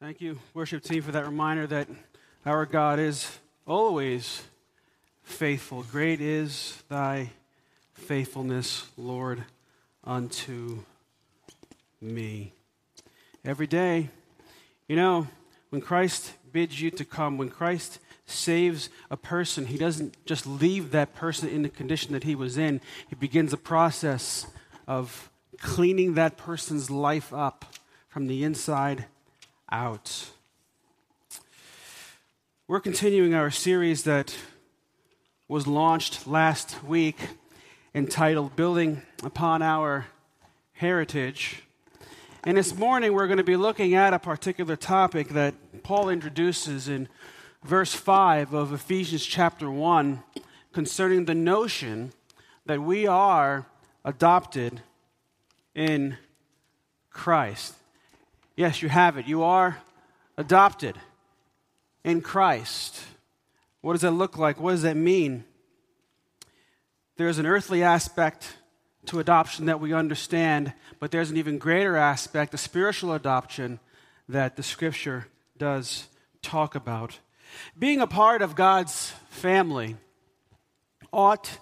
Thank you, worship team, for that reminder that our God is always faithful. Great is thy faithfulness, Lord, unto me. Every day, you know, when Christ bids you to come, when Christ saves a person, he doesn't just leave that person in the condition that he was in. He begins a process of cleaning that person's life up from the inside out. We're continuing our series that was launched last week entitled Building Upon Our Heritage. And this morning we're going to be looking at a particular topic that Paul introduces in verse 5 of Ephesians chapter 1 concerning the notion that we are adopted in Christ. Yes, you have it. You are adopted in Christ. What does that look like? What does that mean? There's an earthly aspect to adoption that we understand, but there's an even greater aspect, a spiritual adoption, that the scripture does talk about. Being a part of God's family ought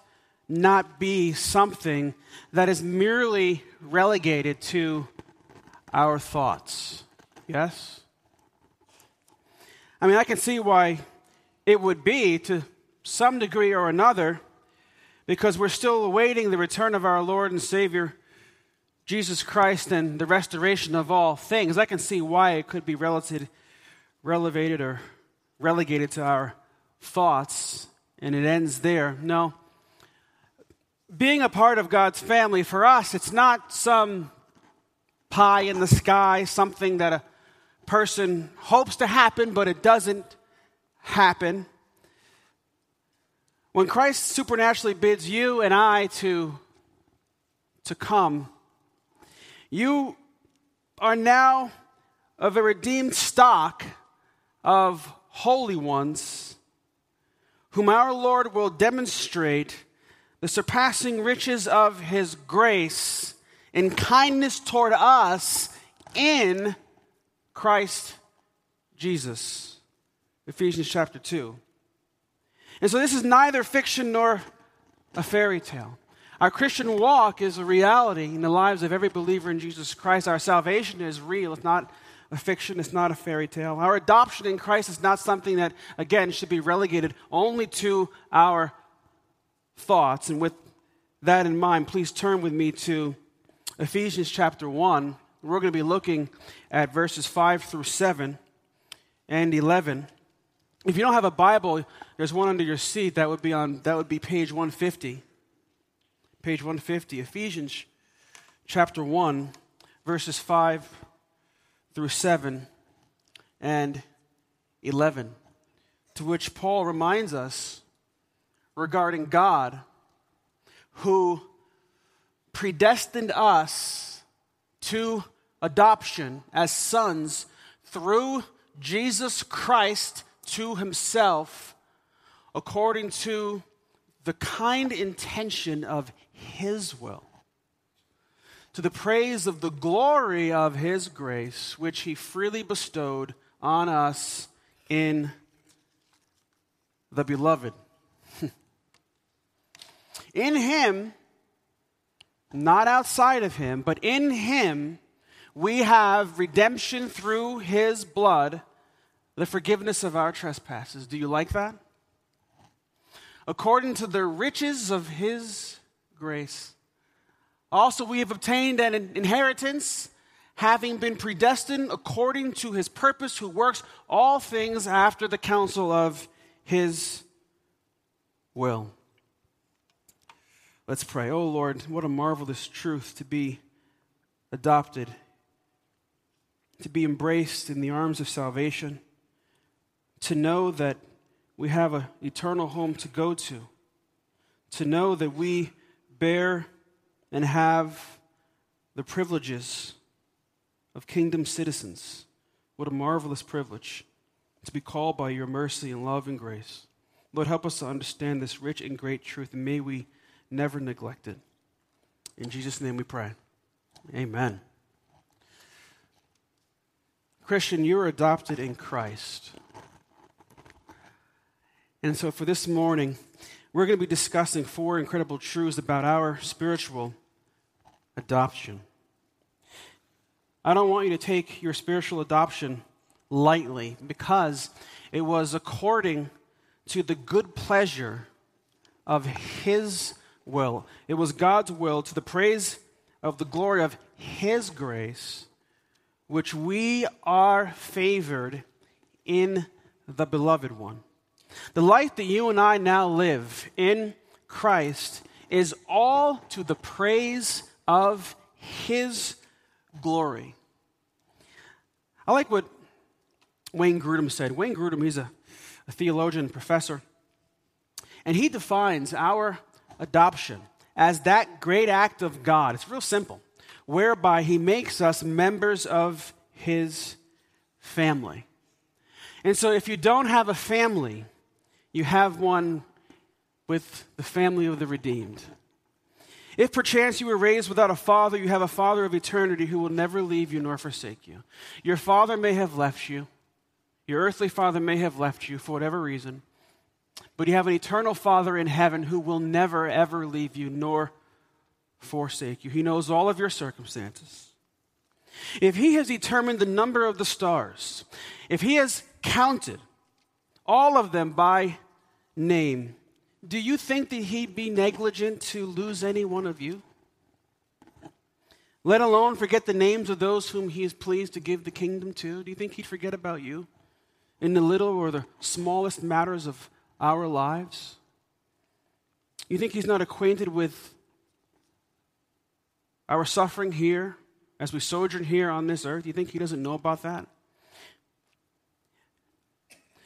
not be something that is merely relegated to our thoughts. Yes? I mean, I can see why it would be to some degree or another because we're still awaiting the return of our Lord and Savior, Jesus Christ, and the restoration of all things. I can see why it could be relegated, relegated or relegated to our thoughts, and it ends there. No. Being a part of God's family, for us, it's not some pie in the sky, something that a person hopes to happen, but it doesn't happen. When Christ supernaturally bids you and I to, to come, you are now of a redeemed stock of holy ones, whom our Lord will demonstrate the surpassing riches of his grace in kindness toward us in Christ Jesus. Ephesians chapter 2. And so this is neither fiction nor a fairy tale. Our Christian walk is a reality in the lives of every believer in Jesus Christ. Our salvation is real. It's not a fiction, it's not a fairy tale. Our adoption in Christ is not something that, again, should be relegated only to our thoughts. And with that in mind, please turn with me to Ephesians chapter 1. We're going to be looking at verses 5 through 7 and 11. If you don't have a Bible, there's one under your seat. That would be on that would be page 150. Page 150, Ephesians chapter 1, verses 5 through 7 and 11, to which Paul reminds us regarding God who predestined us to adoption as sons through Jesus Christ to himself according to the kind intention of his will, to the praise of the glory of his grace, which he freely bestowed on us in the beloved. in him, not outside of him, but in him, we have redemption through his blood the forgiveness of our trespasses. Do you like that? According to the riches of his grace. Also, we have obtained an inheritance, having been predestined according to his purpose, who works all things after the counsel of his will. Let's pray. Oh Lord, what a marvelous truth to be adopted, to be embraced in the arms of salvation to know that we have an eternal home to go to, to know that we bear and have the privileges of kingdom citizens. What a marvelous privilege to be called by your mercy and love and grace. Lord, help us to understand this rich and great truth, and may we never neglected. In Jesus' name we pray. Amen. Christian, you're adopted in Christ. And so for this morning, we're going to be discussing four incredible truths about our spiritual adoption. I don't want you to take your spiritual adoption lightly because it was according to the good pleasure of His will. It was God's will to the praise of the glory of His grace, which we are favored in the beloved one. The life that you and I now live in Christ is all to the praise of His glory. I like what Wayne Grudem said. Wayne Grudem, he's a, a theologian, professor, and he defines our adoption as that great act of God. It's real simple, whereby He makes us members of His family. And so, if you don't have a family, you have one with the family of the redeemed. If perchance you were raised without a father, you have a father of eternity who will never leave you nor forsake you. Your father may have left you, your earthly father may have left you for whatever reason, but you have an eternal father in heaven who will never, ever leave you nor forsake you. He knows all of your circumstances. If he has determined the number of the stars, if he has counted all of them by name, do you think that he'd be negligent to lose any one of you? Let alone forget the names of those whom he is pleased to give the kingdom to? Do you think he'd forget about you in the little or the smallest matters of our lives? You think he's not acquainted with our suffering here as we sojourn here on this earth? You think he doesn't know about that?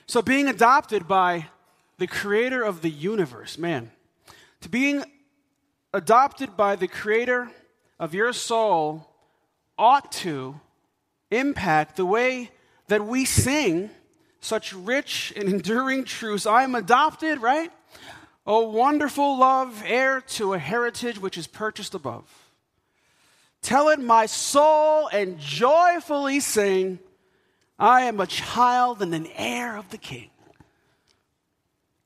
So, being adopted by the creator of the universe, man, to being adopted by the creator of your soul ought to impact the way that we sing such rich and enduring truths. I am adopted, right? A wonderful love, heir to a heritage which is purchased above. Tell it, my soul, and joyfully sing, I am a child and an heir of the King.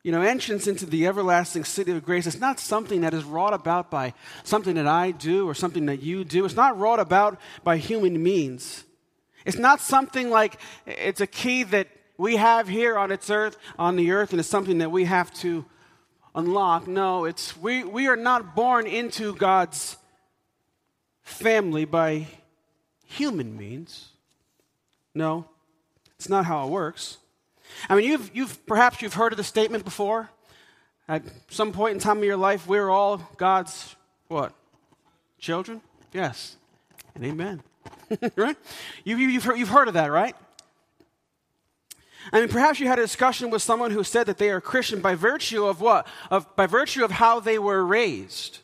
You know, entrance into the everlasting city of grace is not something that is wrought about by something that I do or something that you do. It's not wrought about by human means. It's not something like it's a key that we have here on its earth, on the earth, and it's something that we have to unlock. No, it's we, we are not born into God's family by human means. No, it's not how it works. I mean, you've, you've perhaps you've heard of the statement before. At some point in time of your life, we're all God's what? Children? Yes. And amen. right? You, you, you've, heard, you've heard of that, right? I mean, perhaps you had a discussion with someone who said that they are Christian by virtue of what? Of, by virtue of how they were raised.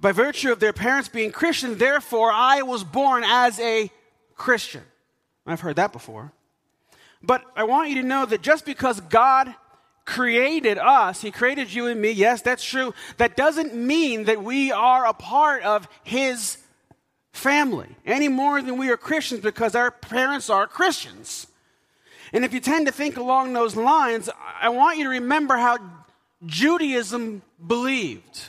By virtue of their parents being Christian, therefore I was born as a Christian. I've heard that before. But I want you to know that just because God created us, He created you and me, yes, that's true, that doesn't mean that we are a part of His family any more than we are Christians because our parents are Christians. And if you tend to think along those lines, I want you to remember how Judaism believed.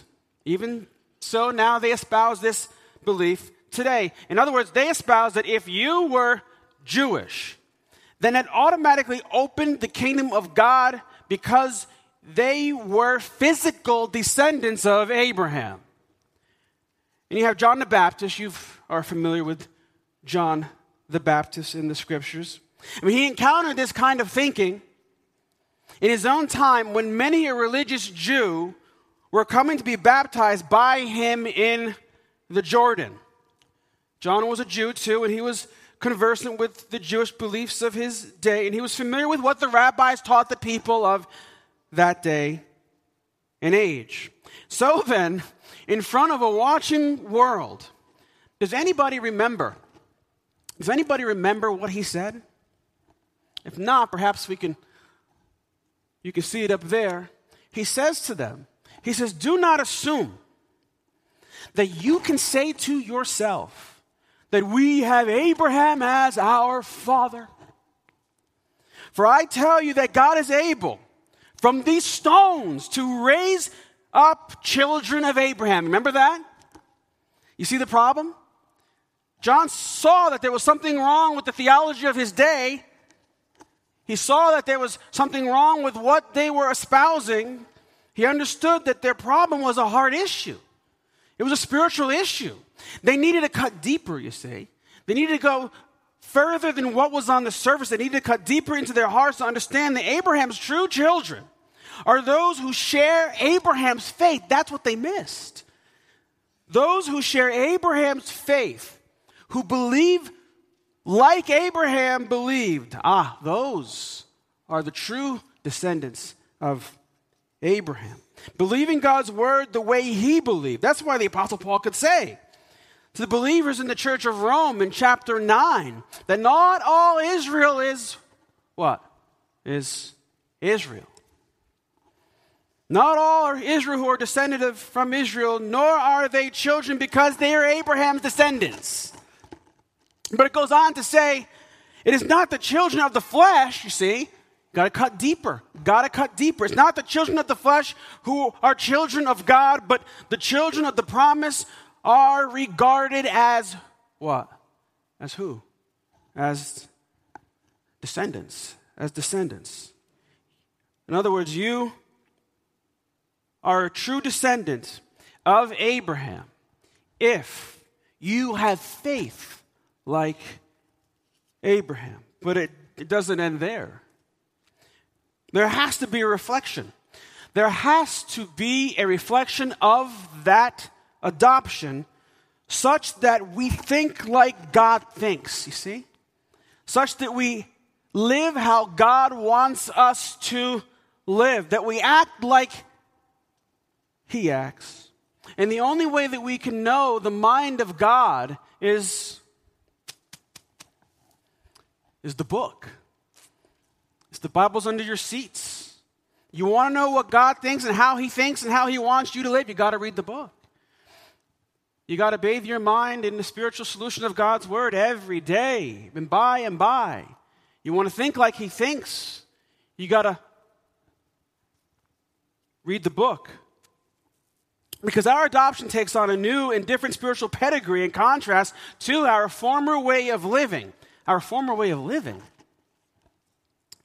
Even so, now they espouse this belief today. In other words, they espouse that if you were Jewish, then it automatically opened the kingdom of God because they were physical descendants of Abraham. And you have John the Baptist, you are familiar with John the Baptist in the scriptures. I mean, he encountered this kind of thinking in his own time when many a religious Jew were coming to be baptized by him in the Jordan. John was a Jew too, and he was conversant with the Jewish beliefs of his day, and he was familiar with what the rabbis taught the people of that day and age. So then, in front of a watching world, does anybody remember? Does anybody remember what he said? If not, perhaps we can, you can see it up there. He says to them, He says, Do not assume that you can say to yourself, that we have Abraham as our father. For I tell you that God is able from these stones to raise up children of Abraham. Remember that? You see the problem? John saw that there was something wrong with the theology of his day. He saw that there was something wrong with what they were espousing. He understood that their problem was a hard issue. It was a spiritual issue. They needed to cut deeper, you see. They needed to go further than what was on the surface. They needed to cut deeper into their hearts to understand that Abraham's true children are those who share Abraham's faith. That's what they missed. Those who share Abraham's faith, who believe like Abraham believed. Ah, those are the true descendants of Abraham. Believing God's word the way he believed. That's why the Apostle Paul could say to the believers in the church of Rome in chapter 9 that not all Israel is what? Is Israel. Not all are Israel who are descended from Israel, nor are they children because they are Abraham's descendants. But it goes on to say, it is not the children of the flesh, you see. Got to cut deeper. Got to cut deeper. It's not the children of the flesh who are children of God, but the children of the promise are regarded as what? As who? As descendants. As descendants. In other words, you are a true descendant of Abraham if you have faith like Abraham. But it, it doesn't end there. There has to be a reflection. There has to be a reflection of that adoption such that we think like God thinks, you see? Such that we live how God wants us to live, that we act like He acts. And the only way that we can know the mind of God is is the book. It's the Bible's under your seats. You want to know what God thinks and how He thinks and how He wants you to live, you got to read the book. You got to bathe your mind in the spiritual solution of God's Word every day, and by and by. You want to think like He thinks, you got to read the book. Because our adoption takes on a new and different spiritual pedigree in contrast to our former way of living our former way of living.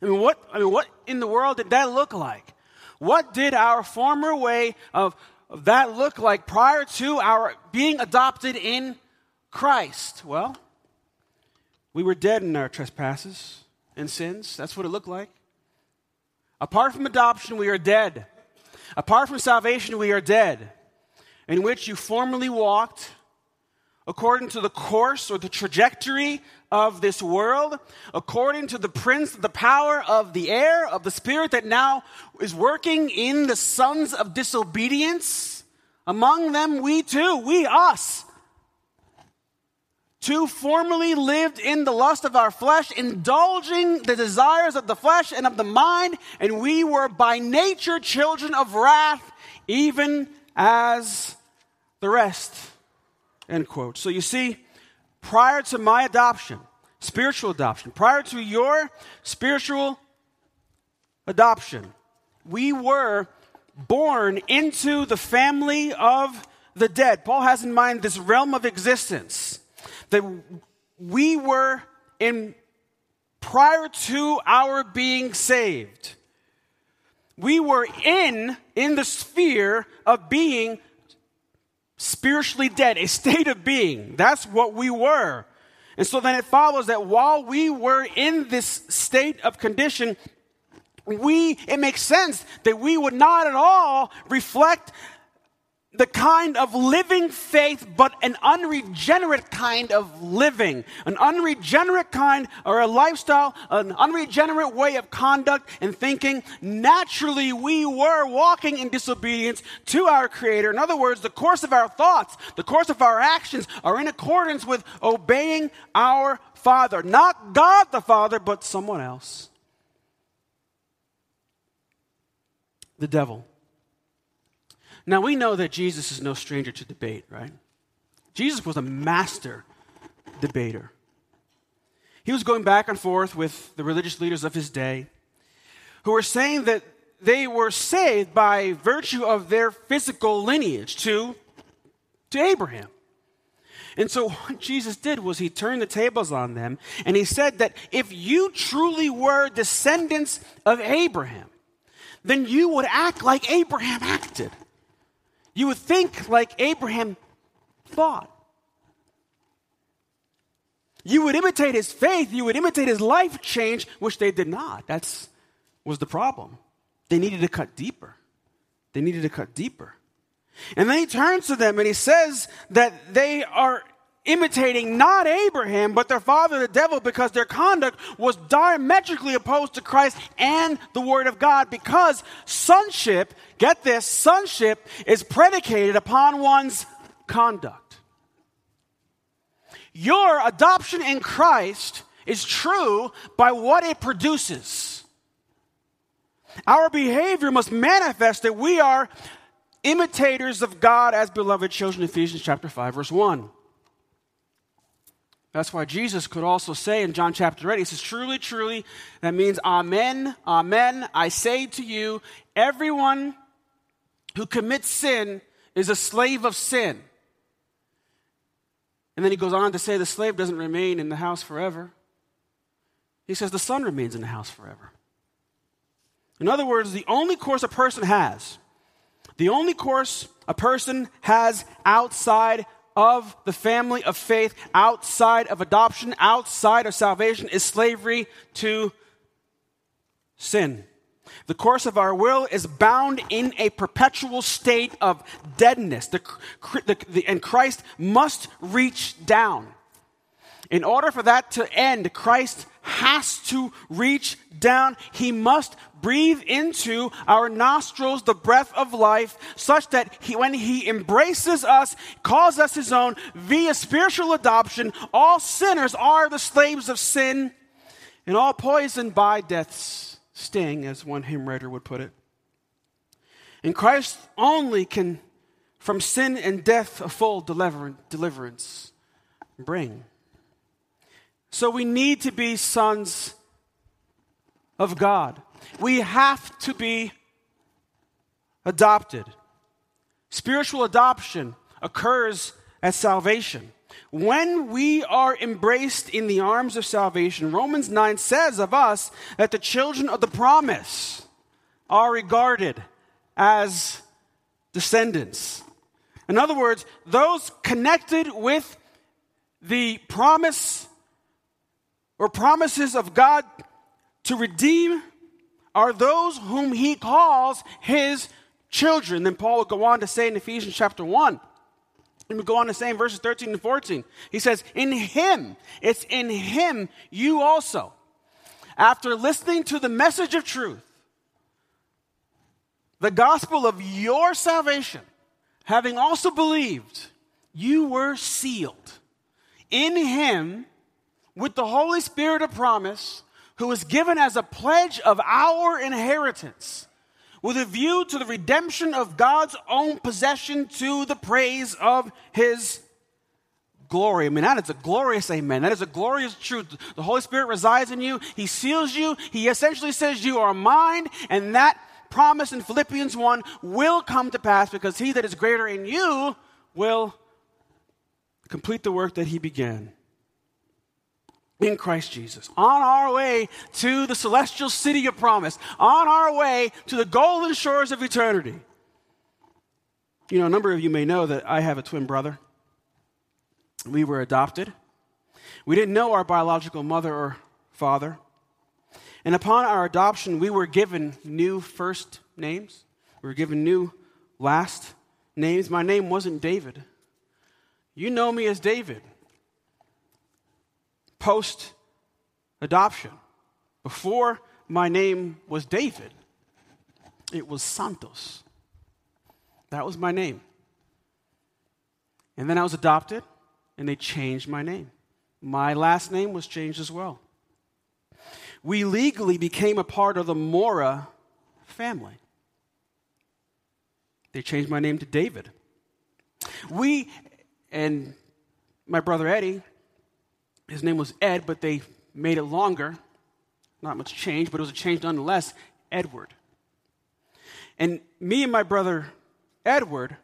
I mean, what, I mean, what in the world did that look like? What did our former way of, of that look like prior to our being adopted in Christ? Well, we were dead in our trespasses and sins. That's what it looked like. Apart from adoption, we are dead. Apart from salvation, we are dead. In which you formerly walked according to the course or the trajectory of this world, according to the prince the power of the air, of the spirit that now is working in the sons of disobedience. Among them, we too, we, us, too formerly lived in the lust of our flesh, indulging the desires of the flesh and of the mind, and we were by nature children of wrath, even as the rest. End quote. So you see, prior to my adoption, spiritual adoption, prior to your spiritual adoption, we were born into the family of the dead. Paul has in mind this realm of existence that we were in prior to our being saved. We were in in the sphere of being spiritually dead, a state of being. That's what we were. And so then it follows that while we were in this state of condition, we, it makes sense that we would not at all reflect the kind of living faith, but an unregenerate kind of living, an unregenerate kind or a lifestyle, an unregenerate way of conduct and thinking. Naturally, we were walking in disobedience to our Creator. In other words, the course of our thoughts, the course of our actions are in accordance with obeying our Father. Not God the Father, but someone else. The devil. Now, we know that Jesus is no stranger to debate, right? Jesus was a master debater. He was going back and forth with the religious leaders of his day who were saying that they were saved by virtue of their physical lineage to, to Abraham. And so, what Jesus did was he turned the tables on them and he said that if you truly were descendants of Abraham, then you would act like Abraham acted. You would think like Abraham thought. You would imitate his faith, you would imitate his life change, which they did not. That's was the problem. They needed to cut deeper. They needed to cut deeper. And then he turns to them and he says that they are imitating not Abraham, but their father, the devil, because their conduct was diametrically opposed to Christ and the Word of God. Because sonship, get this, sonship is predicated upon one's conduct. Your adoption in Christ is true by what it produces. Our behavior must manifest that we are imitators of God as beloved children, Ephesians chapter 5, verse 1. That's why Jesus could also say in John chapter 8, he says, Truly, truly, that means Amen, Amen, I say to you, everyone who commits sin is a slave of sin. And then he goes on to say the slave doesn't remain in the house forever. He says the son remains in the house forever. In other words, the only course a person has, the only course a person has outside of the family of faith, outside of adoption, outside of salvation, is slavery to sin. The course of our will is bound in a perpetual state of deadness, the, the, the, and Christ must reach down. In order for that to end, Christ has to reach down. He must breathe into our nostrils the breath of life, such that he, when he embraces us, calls us his own via spiritual adoption, all sinners are the slaves of sin and all poisoned by death's sting, as one hymn writer would put it. And Christ only can, from sin and death, a full deliverance bring. So we need to be sons of God. We have to be adopted. Spiritual adoption occurs at salvation. When we are embraced in the arms of salvation, Romans 9 says of us that the children of the promise are regarded as descendants. In other words, those connected with the promise or promises of God to redeem are those whom he calls his children. Then Paul would go on to say in Ephesians chapter 1. And we go on to say in verses 13 and 14, he says, In him, it's in him you also, after listening to the message of truth, the gospel of your salvation, having also believed, you were sealed in him with the Holy Spirit of promise, who was given as a pledge of our inheritance, with a view to the redemption of God's own possession to the praise of his glory. I mean, that is a glorious amen. That is a glorious truth. The Holy Spirit resides in you, He seals you, He essentially says, You are mine, and that promise in Philippians 1 will come to pass because He that is greater in you will complete the work that He began in Christ Jesus, on our way to the celestial city of promise, on our way to the golden shores of eternity. You know, a number of you may know that I have a twin brother. We were adopted. We didn't know our biological mother or father. And upon our adoption, we were given new first names. We were given new last names. My name wasn't David. You know me as David post adoption. Before my name was David, it was Santos. That was my name. And then I was adopted, and they changed my name. My last name was changed as well. We legally became a part of the Mora family. They changed my name to David. We, and my brother Eddie, His name was Ed, but they made it longer. Not much change, but it was a change nonetheless. Edward. And me and my brother Edward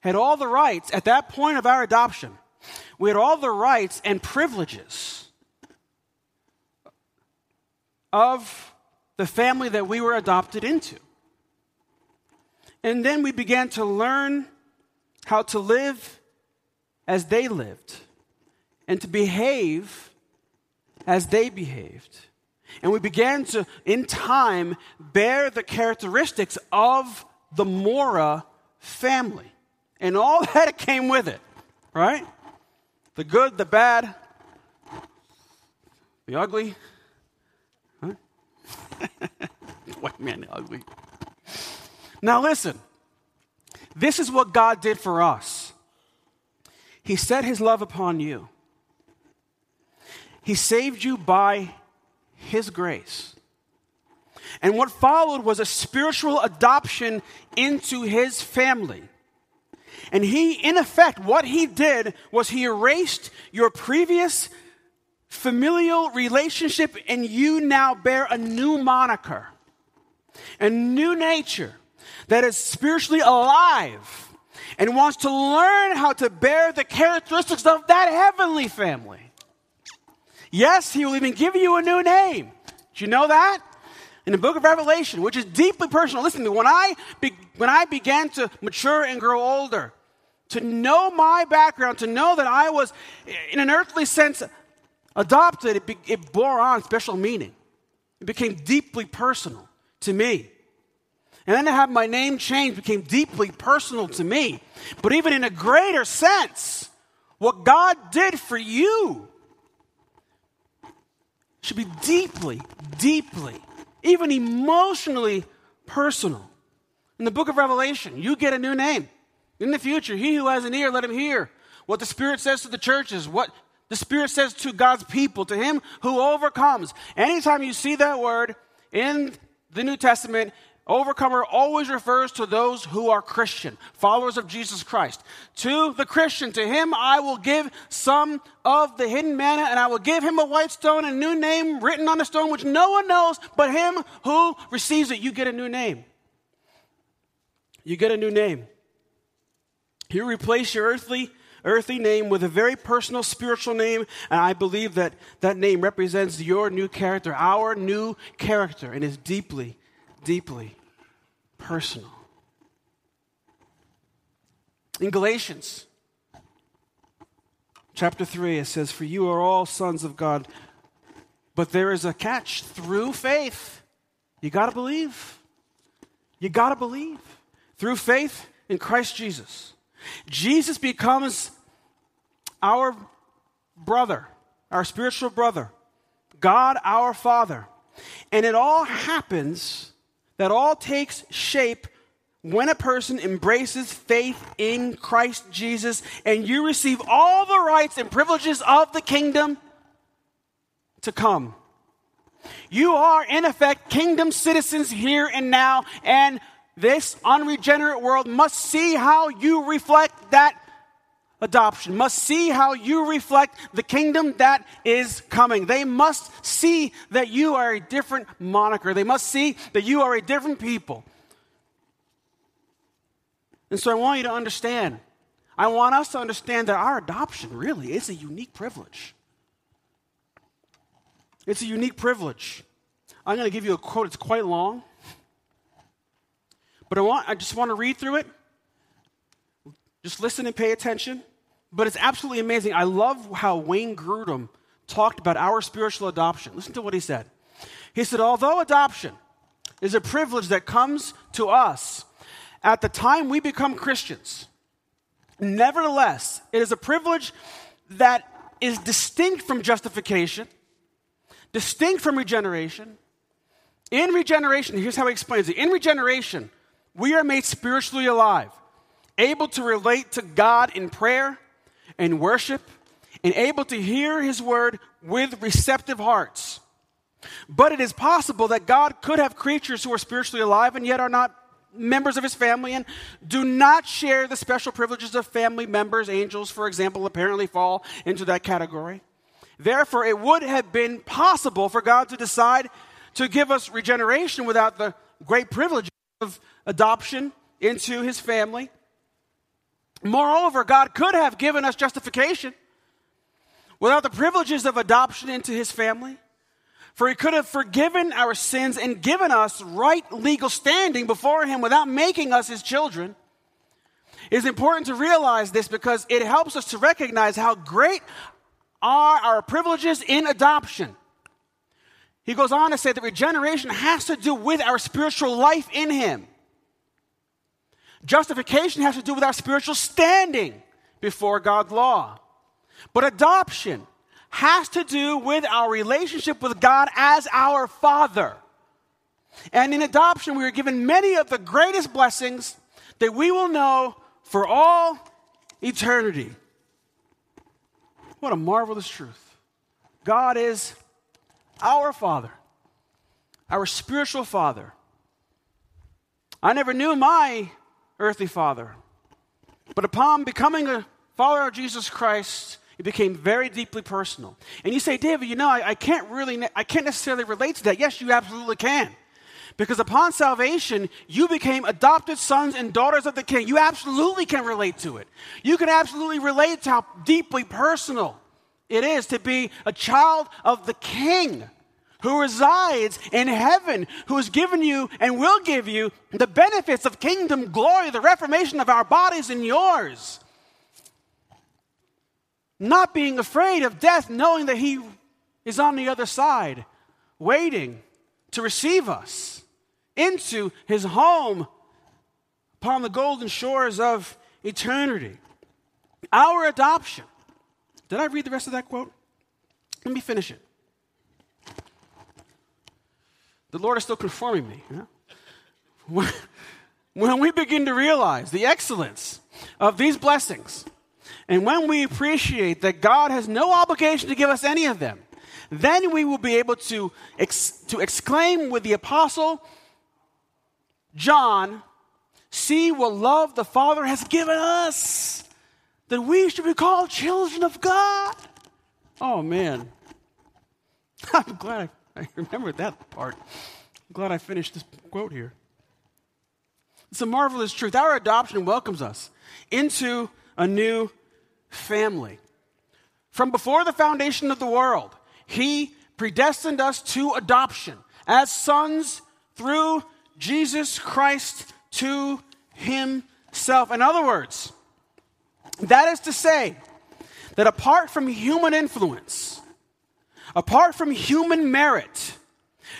had all the rights at that point of our adoption. We had all the rights and privileges of the family that we were adopted into. And then we began to learn how to live as they lived and to behave as they behaved. And we began to, in time, bear the characteristics of the Mora family and all that came with it, right? The good, the bad, the ugly. Huh? White man, ugly. Now, listen. This is what God did for us. He set his love upon you. He saved you by his grace. And what followed was a spiritual adoption into his family. And he, in effect, what he did was he erased your previous familial relationship, and you now bear a new moniker, a new nature that is spiritually alive and wants to learn how to bear the characteristics of that heavenly family. Yes, he will even give you a new name. Do you know that? In the book of Revelation, which is deeply personal. Listen to me. When I, be, when I began to mature and grow older, to know my background, to know that I was, in an earthly sense, adopted, it, be, it bore on special meaning. It became deeply personal to me. And then to have my name changed became deeply personal to me. But even in a greater sense, what God did for you should be deeply, deeply, even emotionally personal. In the book of Revelation, you get a new name. In the future, he who has an ear, let him hear what the Spirit says to the churches, what the Spirit says to God's people, to him who overcomes. Anytime you see that word in the New Testament, Overcomer always refers to those who are Christian, followers of Jesus Christ. To the Christian, to him I will give some of the hidden manna, and I will give him a white stone, a new name written on the stone, which no one knows but him who receives it. You get a new name. You get a new name. You replace your earthly earthly name with a very personal spiritual name, and I believe that that name represents your new character, our new character, and is deeply deeply personal. In Galatians chapter 3, it says, For you are all sons of God, but there is a catch through faith. You got to believe. You got to believe. Through faith in Christ Jesus. Jesus becomes our brother, our spiritual brother, God our Father. And it all happens that all takes shape when a person embraces faith in Christ Jesus and you receive all the rights and privileges of the kingdom to come. You are, in effect, kingdom citizens here and now, and this unregenerate world must see how you reflect that adoption, must see how you reflect the kingdom that is coming. They must see that you are a different moniker. They must see that you are a different people. And so I want you to understand. I want us to understand that our adoption really is a unique privilege. It's a unique privilege. I'm going to give you a quote. It's quite long. But I, want, I just want to read through it. Just listen and pay attention. But it's absolutely amazing. I love how Wayne Grudem talked about our spiritual adoption. Listen to what he said. He said, Although adoption is a privilege that comes to us at the time we become Christians, nevertheless, it is a privilege that is distinct from justification, distinct from regeneration. In regeneration, here's how he explains it in regeneration, we are made spiritually alive, able to relate to God in prayer and worship and able to hear his word with receptive hearts. But it is possible that God could have creatures who are spiritually alive and yet are not members of his family and do not share the special privileges of family members. Angels, for example, apparently fall into that category. Therefore, it would have been possible for God to decide to give us regeneration without the great privilege of adoption into his family. Moreover, God could have given us justification without the privileges of adoption into his family. For he could have forgiven our sins and given us right legal standing before him without making us his children. It is important to realize this because it helps us to recognize how great are our privileges in adoption. He goes on to say that regeneration has to do with our spiritual life in him. Justification has to do with our spiritual standing before God's law. But adoption has to do with our relationship with God as our Father. And in adoption, we are given many of the greatest blessings that we will know for all eternity. What a marvelous truth. God is our Father, our spiritual Father. I never knew my earthly father, but upon becoming a follower of Jesus Christ, it became very deeply personal. And you say, David, you know, I, I can't really, I can't necessarily relate to that. Yes, you absolutely can. Because upon salvation, you became adopted sons and daughters of the king. You absolutely can relate to it. You can absolutely relate to how deeply personal it is to be a child of the king who resides in heaven, who has given you and will give you the benefits of kingdom glory, the reformation of our bodies and yours. Not being afraid of death, knowing that He is on the other side, waiting to receive us into His home upon the golden shores of eternity. Our adoption. Did I read the rest of that quote? Let me finish it. The Lord is still conforming me. When we begin to realize the excellence of these blessings, and when we appreciate that God has no obligation to give us any of them, then we will be able to, ex- to exclaim with the apostle John, See what love the Father has given us, that we should be called children of God. Oh, man. I'm glad I I remember that part. I'm glad I finished this quote here. It's a marvelous truth. Our adoption welcomes us into a new family. From before the foundation of the world, He predestined us to adoption as sons through Jesus Christ to Himself. In other words, that is to say, that apart from human influence, Apart from human merit,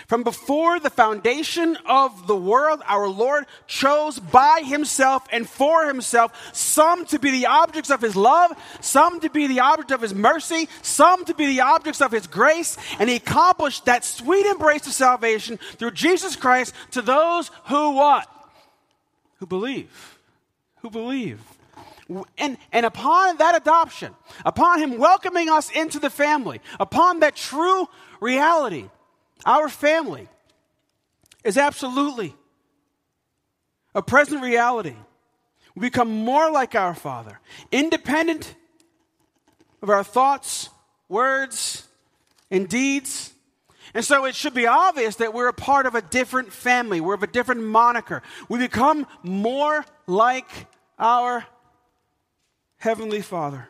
from before the foundation of the world, our Lord chose by himself and for himself some to be the objects of his love, some to be the object of his mercy, some to be the objects of his grace, and he accomplished that sweet embrace of salvation through Jesus Christ to those who what? Who believe. Who believe. And, and upon that adoption, upon Him welcoming us into the family, upon that true reality, our family is absolutely a present reality. We become more like our Father, independent of our thoughts, words, and deeds. And so it should be obvious that we're a part of a different family. We're of a different moniker. We become more like our Heavenly Father.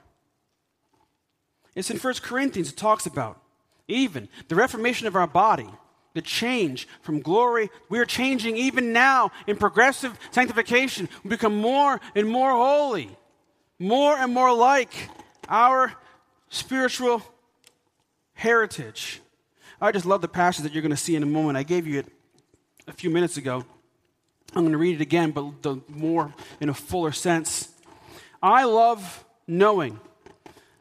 It's in 1 Corinthians, it talks about even the reformation of our body, the change from glory. We are changing even now in progressive sanctification. We become more and more holy, more and more like our spiritual heritage. I just love the passage that you're going to see in a moment. I gave you it a few minutes ago. I'm going to read it again, but the more in a fuller sense. I love knowing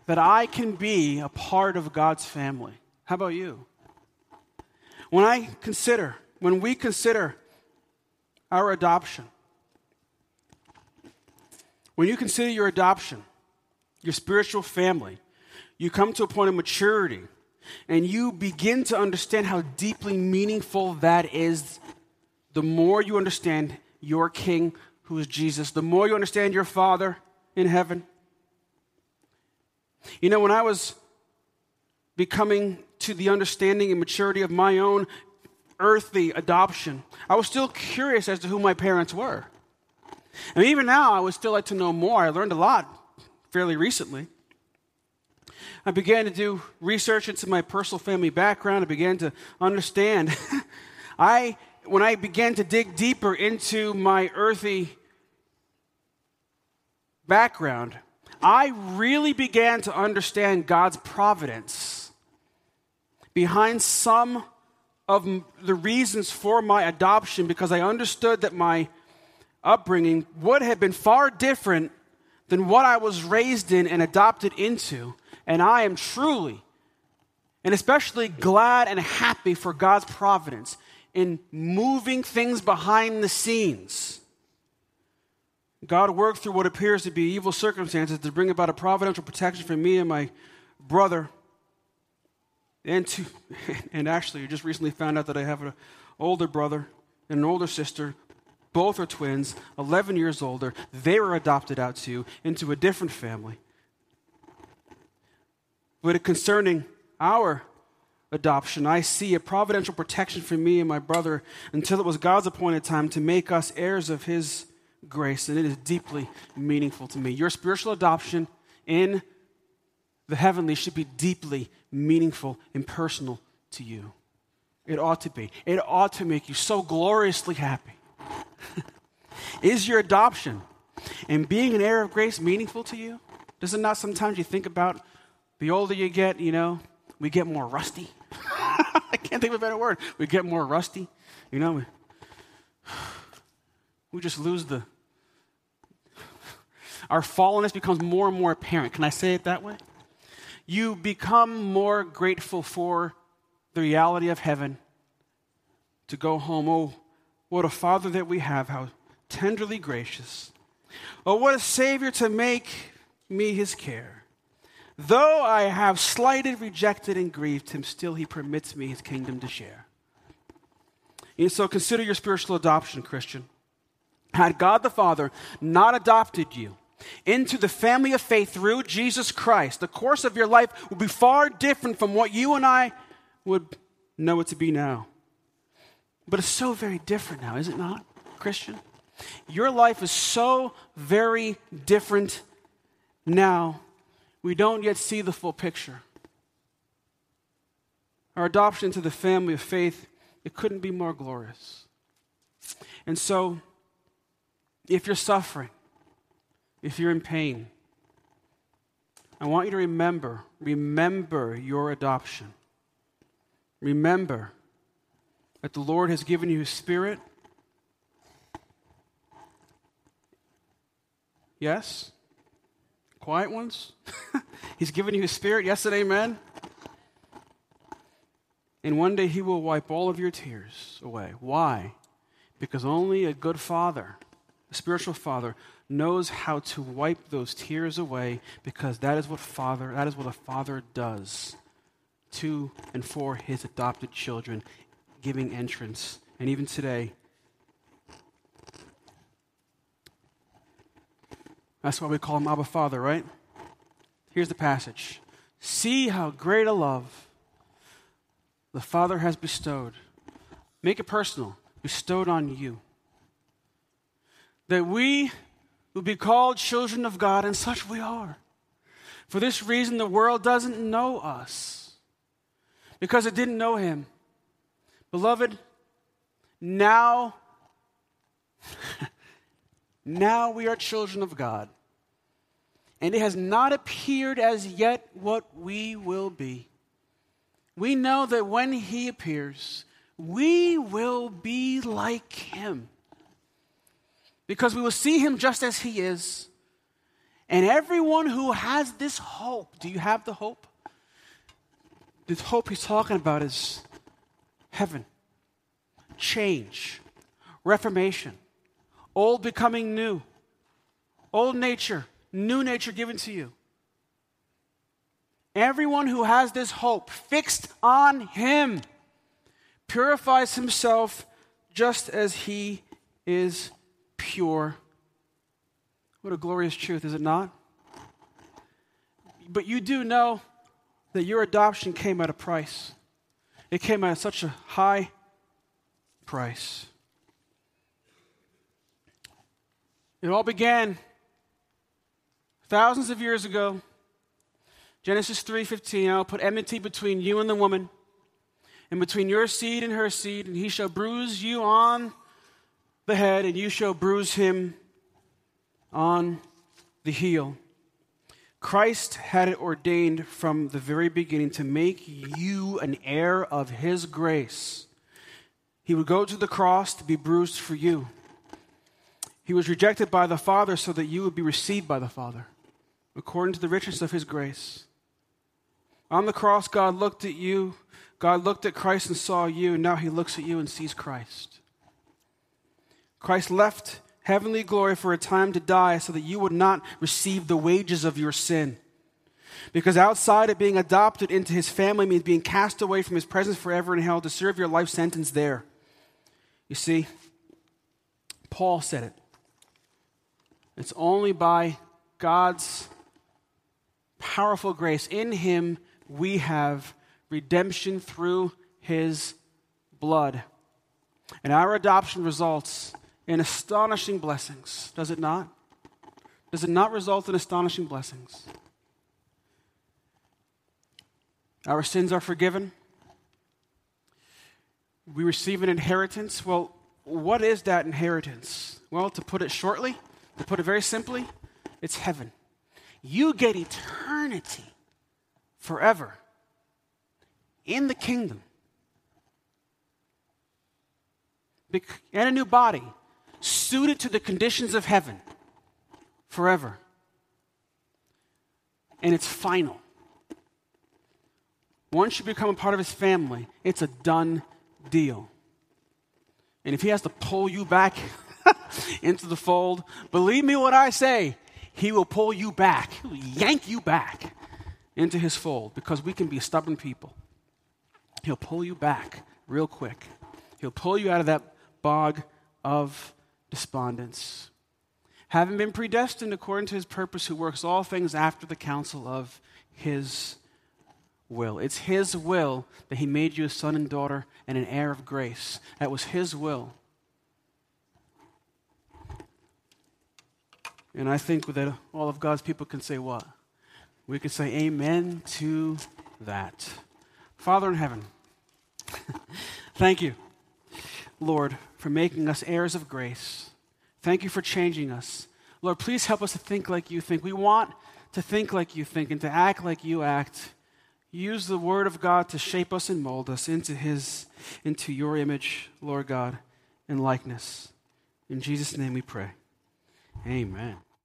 that I can be a part of God's family. How about you? When I consider, when we consider our adoption, when you consider your adoption, your spiritual family, you come to a point of maturity and you begin to understand how deeply meaningful that is. The more you understand your King, who is Jesus, the more you understand your Father, in heaven. You know, when I was becoming to the understanding and maturity of my own earthly adoption, I was still curious as to who my parents were. And even now, I would still like to know more. I learned a lot fairly recently. I began to do research into my personal family background. I began to understand. I, when I began to dig deeper into my earthly background, I really began to understand God's providence behind some of the reasons for my adoption because I understood that my upbringing would have been far different than what I was raised in and adopted into. And I am truly and especially glad and happy for God's providence in moving things behind the scenes. God worked through what appears to be evil circumstances to bring about a providential protection for me and my brother. And, to, and actually, I just recently found out that I have an older brother and an older sister. Both are twins, 11 years older. They were adopted out to into a different family. But concerning our adoption, I see a providential protection for me and my brother until it was God's appointed time to make us heirs of his grace, and it is deeply meaningful to me. Your spiritual adoption in the heavenly should be deeply meaningful and personal to you. It ought to be. It ought to make you so gloriously happy. is your adoption and being an heir of grace meaningful to you? Does it not sometimes you think about the older you get, you know, we get more rusty? I can't think of a better word. We get more rusty. You know, we, we just lose the our fallenness becomes more and more apparent. Can I say it that way? You become more grateful for the reality of heaven to go home. Oh, what a Father that we have, how tenderly gracious. Oh, what a Savior to make me his care. Though I have slighted, rejected, and grieved him, still he permits me his kingdom to share. And so consider your spiritual adoption, Christian. Had God the Father not adopted you, into the family of faith through Jesus Christ, the course of your life will be far different from what you and I would know it to be now. But it's so very different now, is it not, Christian? Your life is so very different now. We don't yet see the full picture. Our adoption into the family of faith, it couldn't be more glorious. And so, if you're suffering, if you're in pain, I want you to remember, remember your adoption. Remember that the Lord has given you His Spirit. Yes? Quiet ones? He's given you His Spirit. Yes and amen? And one day He will wipe all of your tears away. Why? Because only a good father, spiritual father, knows how to wipe those tears away because that is what father that is what a father does to and for his adopted children giving entrance. And even today that's why we call him abba father right? Here's the passage. See how great a love the father has bestowed. Make it personal. Bestowed on you that we will be called children of God, and such we are. For this reason, the world doesn't know us because it didn't know Him. Beloved, now, now we are children of God. And it has not appeared as yet what we will be. We know that when He appears, we will be like Him because we will see him just as he is. And everyone who has this hope, do you have the hope? The hope he's talking about is heaven, change, reformation, old becoming new, old nature, new nature given to you. Everyone who has this hope fixed on him purifies himself just as he is pure. What a glorious truth, is it not? But you do know that your adoption came at a price. It came at such a high price. It all began thousands of years ago. Genesis 3:15 I'll put enmity between you and the woman and between your seed and her seed and he shall bruise you on the head and you shall bruise him on the heel. Christ had it ordained from the very beginning to make you an heir of his grace. He would go to the cross to be bruised for you. He was rejected by the Father so that you would be received by the Father, according to the richness of his grace. On the cross, God looked at you. God looked at Christ and saw you, now he looks at you and sees Christ. Christ left heavenly glory for a time to die so that you would not receive the wages of your sin. Because outside of being adopted into his family means being cast away from his presence forever in hell to serve your life sentence there. You see, Paul said it. It's only by God's powerful grace. In him we have redemption through his blood. And our adoption results in astonishing blessings, does it not? Does it not result in astonishing blessings? Our sins are forgiven. We receive an inheritance. Well, what is that inheritance? Well, to put it shortly, to put it very simply, it's heaven. You get eternity forever in the kingdom and a new body suited to the conditions of heaven forever. And it's final. Once you become a part of his family, it's a done deal. And if he has to pull you back into the fold, believe me what I say, he will pull you back, He'll yank you back into his fold because we can be stubborn people. He'll pull you back real quick. He'll pull you out of that bog of despondence. Having been predestined according to his purpose, who works all things after the counsel of his will. It's his will that he made you a son and daughter and an heir of grace. That was his will. And I think that all of God's people can say what? We can say amen to that. Father in heaven, thank you, Lord, for making us heirs of grace. Thank you for changing us. Lord, please help us to think like you think. We want to think like you think and to act like you act. Use the word of God to shape us and mold us into his into your image, Lord God, and likeness. In Jesus' name we pray. Amen.